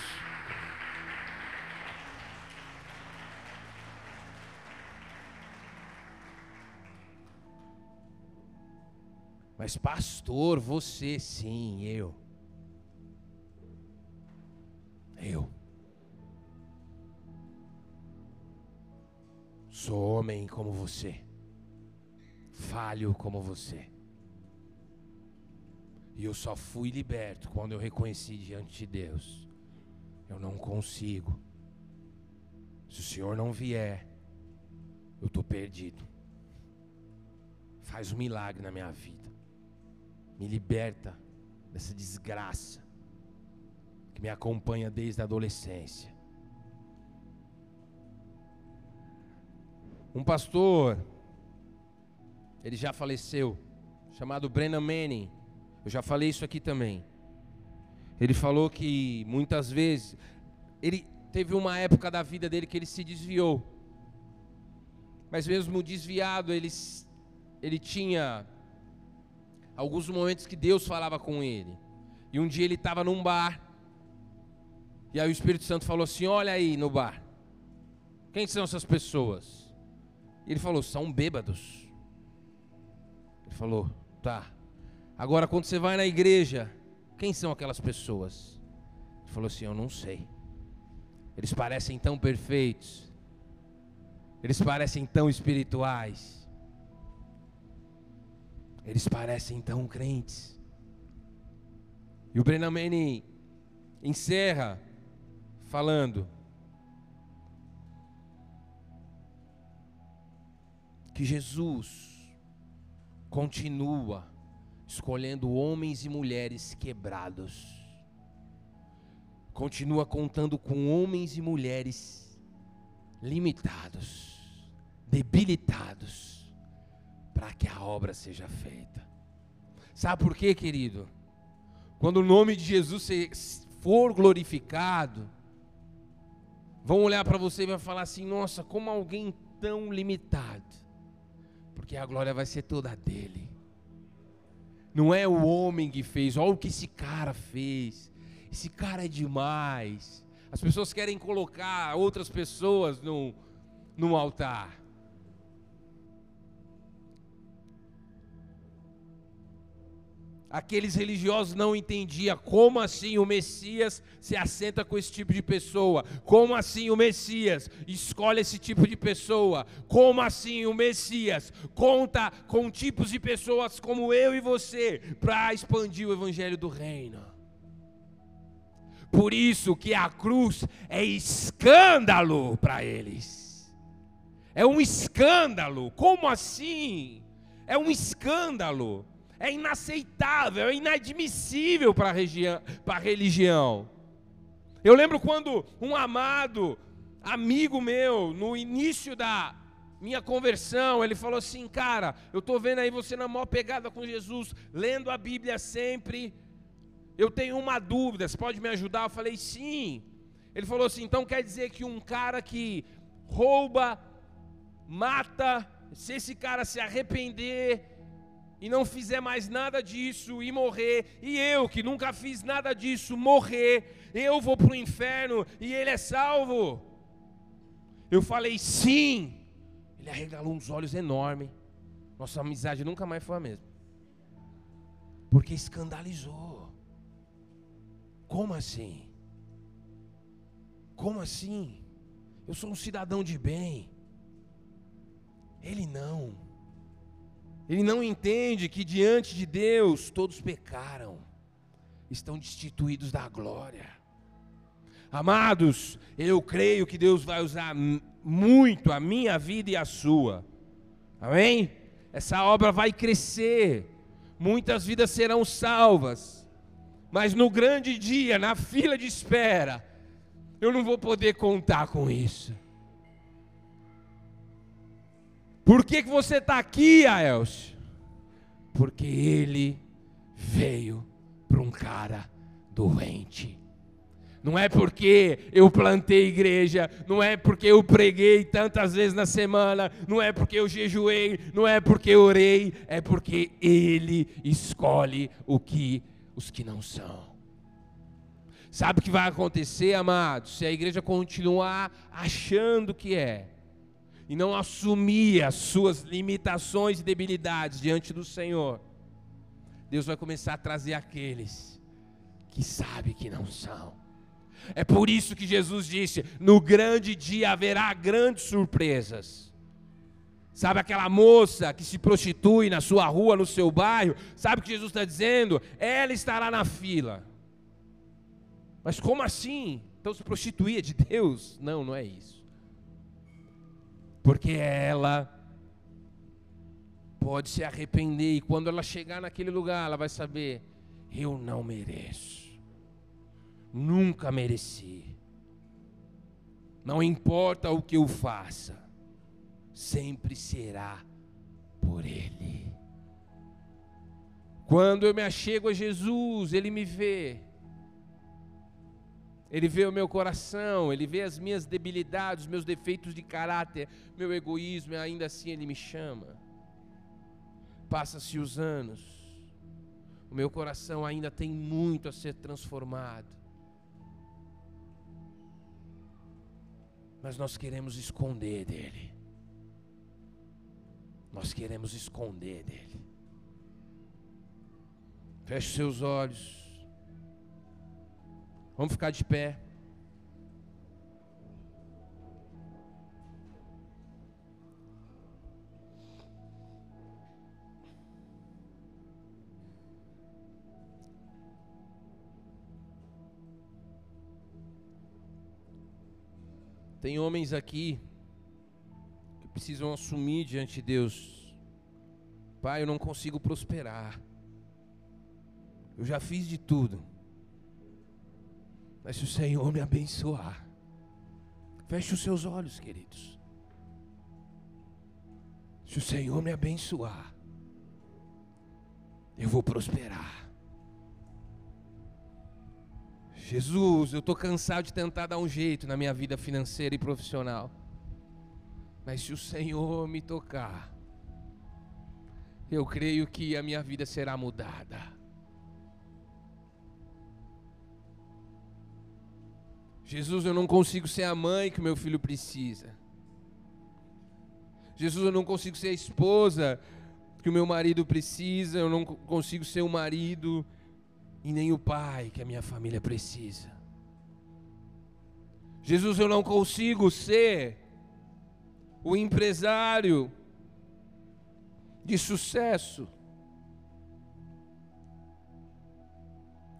Mas, pastor, você sim, eu. Eu. Sou homem como você. Falho como você. E eu só fui liberto quando eu reconheci diante de Deus. Eu não consigo. Se o Senhor não vier, eu estou perdido. Faz um milagre na minha vida. Me liberta dessa desgraça que me acompanha desde a adolescência. Um pastor, ele já faleceu, chamado Brennan Manning. Eu já falei isso aqui também. Ele falou que muitas vezes ele teve uma época da vida dele que ele se desviou. Mas mesmo desviado, ele, ele tinha alguns momentos que Deus falava com ele. E um dia ele estava num bar. E aí o Espírito Santo falou assim: Olha aí no bar. Quem são essas pessoas? E ele falou: São bêbados. Ele falou: Tá. Agora, quando você vai na igreja, quem são aquelas pessoas? Ele falou assim: Eu não sei. Eles parecem tão perfeitos. Eles parecem tão espirituais. Eles parecem tão crentes. E o Brennan Manning encerra falando que Jesus continua escolhendo homens e mulheres quebrados. Continua contando com homens e mulheres limitados, debilitados para que a obra seja feita. Sabe por quê, querido? Quando o nome de Jesus for glorificado, vão olhar para você e vai falar assim: nossa, como alguém tão limitado, porque a glória vai ser toda dele. Não é o homem que fez, olha o que esse cara fez. Esse cara é demais. As pessoas querem colocar outras pessoas no, no altar. Aqueles religiosos não entendiam como assim o Messias se assenta com esse tipo de pessoa, como assim o Messias escolhe esse tipo de pessoa, como assim o Messias conta com tipos de pessoas como eu e você para expandir o evangelho do reino. Por isso que a cruz é escândalo para eles. É um escândalo. Como assim? É um escândalo é inaceitável, é inadmissível para a religião. Eu lembro quando um amado amigo meu, no início da minha conversão, ele falou assim: Cara, eu estou vendo aí você na maior pegada com Jesus, lendo a Bíblia sempre. Eu tenho uma dúvida, você pode me ajudar? Eu falei: Sim. Ele falou assim: Então quer dizer que um cara que rouba, mata, se esse cara se arrepender, e não fizer mais nada disso e morrer, e eu que nunca fiz nada disso morrer, eu vou para o inferno e ele é salvo. Eu falei sim. Ele arregalou uns olhos enormes. Nossa amizade nunca mais foi a mesma. Porque escandalizou. Como assim? Como assim? Eu sou um cidadão de bem. Ele não. Ele não entende que diante de Deus todos pecaram, estão destituídos da glória. Amados, eu creio que Deus vai usar muito a minha vida e a sua. Amém? Essa obra vai crescer. Muitas vidas serão salvas. Mas no grande dia, na fila de espera, eu não vou poder contar com isso. Por que, que você está aqui, Aelcio? Porque ele veio para um cara doente. Não é porque eu plantei igreja, não é porque eu preguei tantas vezes na semana, não é porque eu jejuei, não é porque eu orei, é porque Ele escolhe o que os que não são. Sabe o que vai acontecer, amados, se a igreja continuar achando que é e não assumir as suas limitações e debilidades diante do Senhor? Deus vai começar a trazer aqueles que sabem que não são é por isso que Jesus disse: no grande dia haverá grandes surpresas. Sabe aquela moça que se prostitui na sua rua, no seu bairro? Sabe o que Jesus está dizendo? Ela estará na fila. Mas como assim? Então se prostituía de Deus? Não, não é isso. Porque ela pode se arrepender e quando ela chegar naquele lugar, ela vai saber: eu não mereço. Nunca mereci. Não importa o que eu faça, sempre será por Ele. Quando eu me achego a Jesus, Ele me vê. Ele vê o meu coração, Ele vê as minhas debilidades, os meus defeitos de caráter, meu egoísmo, e ainda assim Ele me chama. Passa-se os anos, o meu coração ainda tem muito a ser transformado. mas nós queremos esconder dele. Nós queremos esconder dele. Feche seus olhos. Vamos ficar de pé. Tem homens aqui que precisam assumir diante de Deus: Pai, eu não consigo prosperar. Eu já fiz de tudo. Mas se o Senhor me abençoar, feche os seus olhos, queridos. Se o Senhor me abençoar, eu vou prosperar. Jesus, eu estou cansado de tentar dar um jeito na minha vida financeira e profissional. Mas se o Senhor me tocar, eu creio que a minha vida será mudada. Jesus, eu não consigo ser a mãe que meu filho precisa. Jesus, eu não consigo ser a esposa que o meu marido precisa. Eu não consigo ser o marido e nem o pai que a minha família precisa. Jesus, eu não consigo ser o empresário de sucesso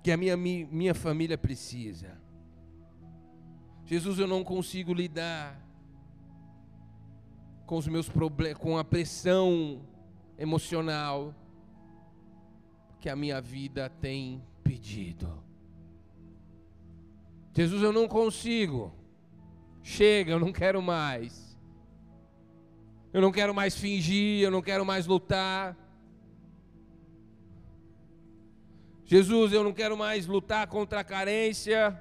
que a minha, minha família precisa. Jesus, eu não consigo lidar com os meus problemas, com a pressão emocional que a minha vida tem pedido. Jesus, eu não consigo. Chega, eu não quero mais. Eu não quero mais fingir, eu não quero mais lutar. Jesus, eu não quero mais lutar contra a carência.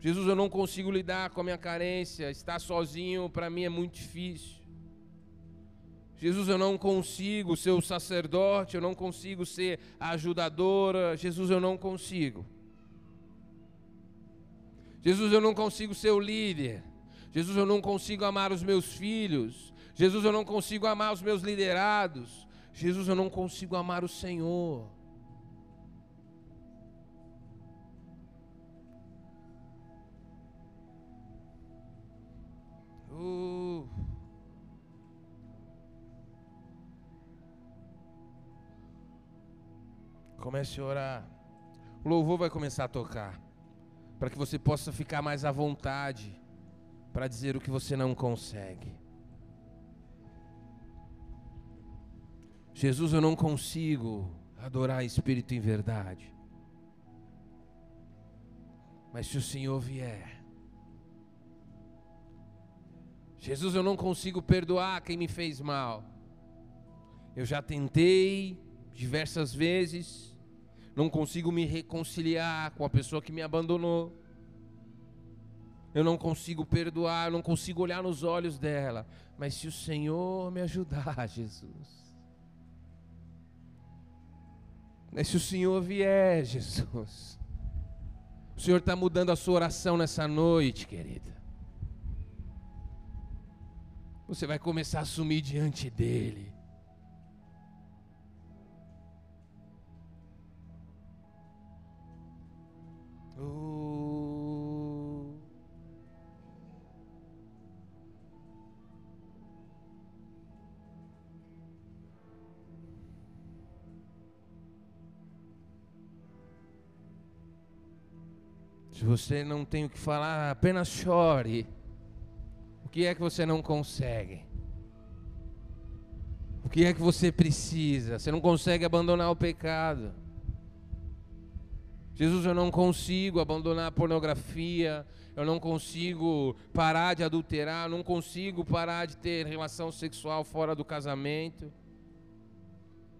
Jesus, eu não consigo lidar com a minha carência. Estar sozinho para mim é muito difícil. Jesus, eu não consigo ser o sacerdote, eu não consigo ser a ajudadora. Jesus, eu não consigo. Jesus, eu não consigo ser o líder. Jesus, eu não consigo amar os meus filhos. Jesus, eu não consigo amar os meus liderados. Jesus, eu não consigo amar o Senhor. Uh. Comece a orar. O louvor vai começar a tocar. Para que você possa ficar mais à vontade para dizer o que você não consegue. Jesus, eu não consigo adorar Espírito em verdade. Mas se o Senhor vier, Jesus, eu não consigo perdoar quem me fez mal. Eu já tentei diversas vezes, não consigo me reconciliar com a pessoa que me abandonou. Eu não consigo perdoar, eu não consigo olhar nos olhos dela. Mas se o Senhor me ajudar, [laughs] Jesus. Mas se o Senhor vier, [laughs] Jesus. O Senhor está mudando a sua oração nessa noite, querida. Você vai começar a assumir diante dEle. Oh. Se você não tem o que falar, apenas chore. O que é que você não consegue? O que é que você precisa? Você não consegue abandonar o pecado. Jesus, eu não consigo abandonar a pornografia, eu não consigo parar de adulterar, eu não consigo parar de ter relação sexual fora do casamento.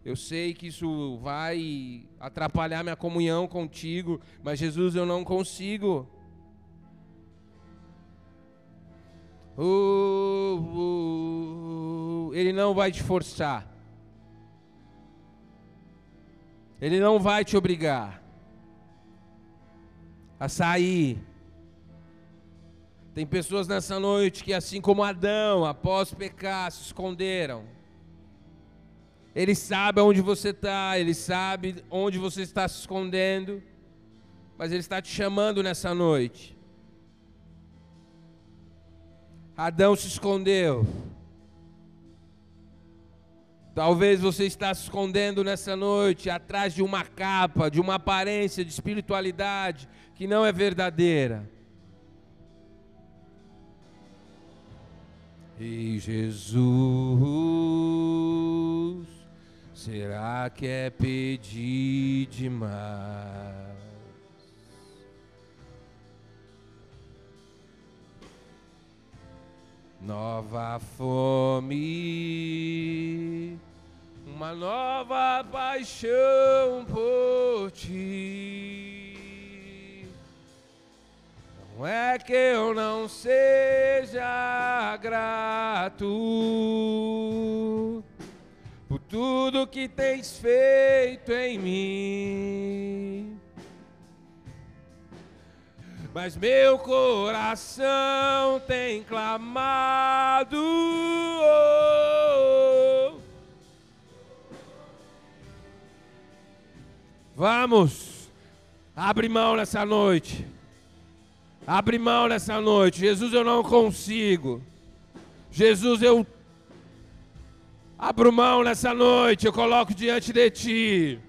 Eu sei que isso vai atrapalhar minha comunhão contigo, mas Jesus, eu não consigo. Uh, uh, ele não vai te forçar. Ele não vai te obrigar a sair. Tem pessoas nessa noite que, assim como Adão, após pecar, se esconderam. Ele sabe onde você está, ele sabe onde você está se escondendo, mas ele está te chamando nessa noite. Adão se escondeu. Talvez você está se escondendo nessa noite atrás de uma capa, de uma aparência de espiritualidade que não é verdadeira. E Jesus, será que é pedir demais? Nova fome, uma nova paixão por ti. Não é que eu não seja grato por tudo que tens feito em mim. Mas meu coração tem clamado. Vamos, abre mão nessa noite. Abre mão nessa noite. Jesus, eu não consigo. Jesus, eu abro mão nessa noite. Eu coloco diante de ti.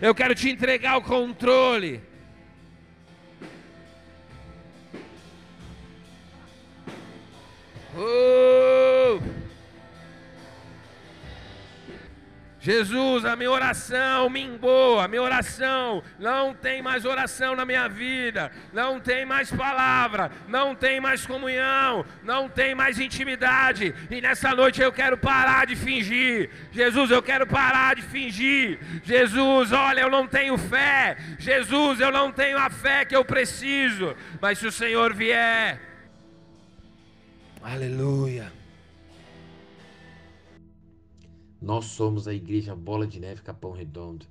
Eu quero te entregar o controle. Oh! Jesus, a minha oração minguou, a minha oração não tem mais oração na minha vida, não tem mais palavra, não tem mais comunhão, não tem mais intimidade, e nessa noite eu quero parar de fingir. Jesus, eu quero parar de fingir. Jesus, olha, eu não tenho fé. Jesus, eu não tenho a fé que eu preciso, mas se o Senhor vier, aleluia. Nós somos a Igreja Bola de Neve Capão Redondo.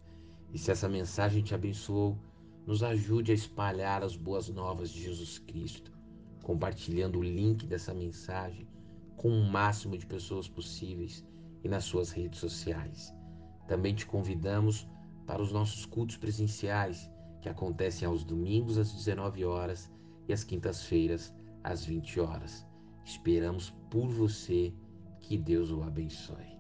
E se essa mensagem te abençoou, nos ajude a espalhar as boas novas de Jesus Cristo, compartilhando o link dessa mensagem com o máximo de pessoas possíveis e nas suas redes sociais. Também te convidamos para os nossos cultos presenciais, que acontecem aos domingos às 19 horas e às quintas-feiras às 20 horas. Esperamos por você. Que Deus o abençoe.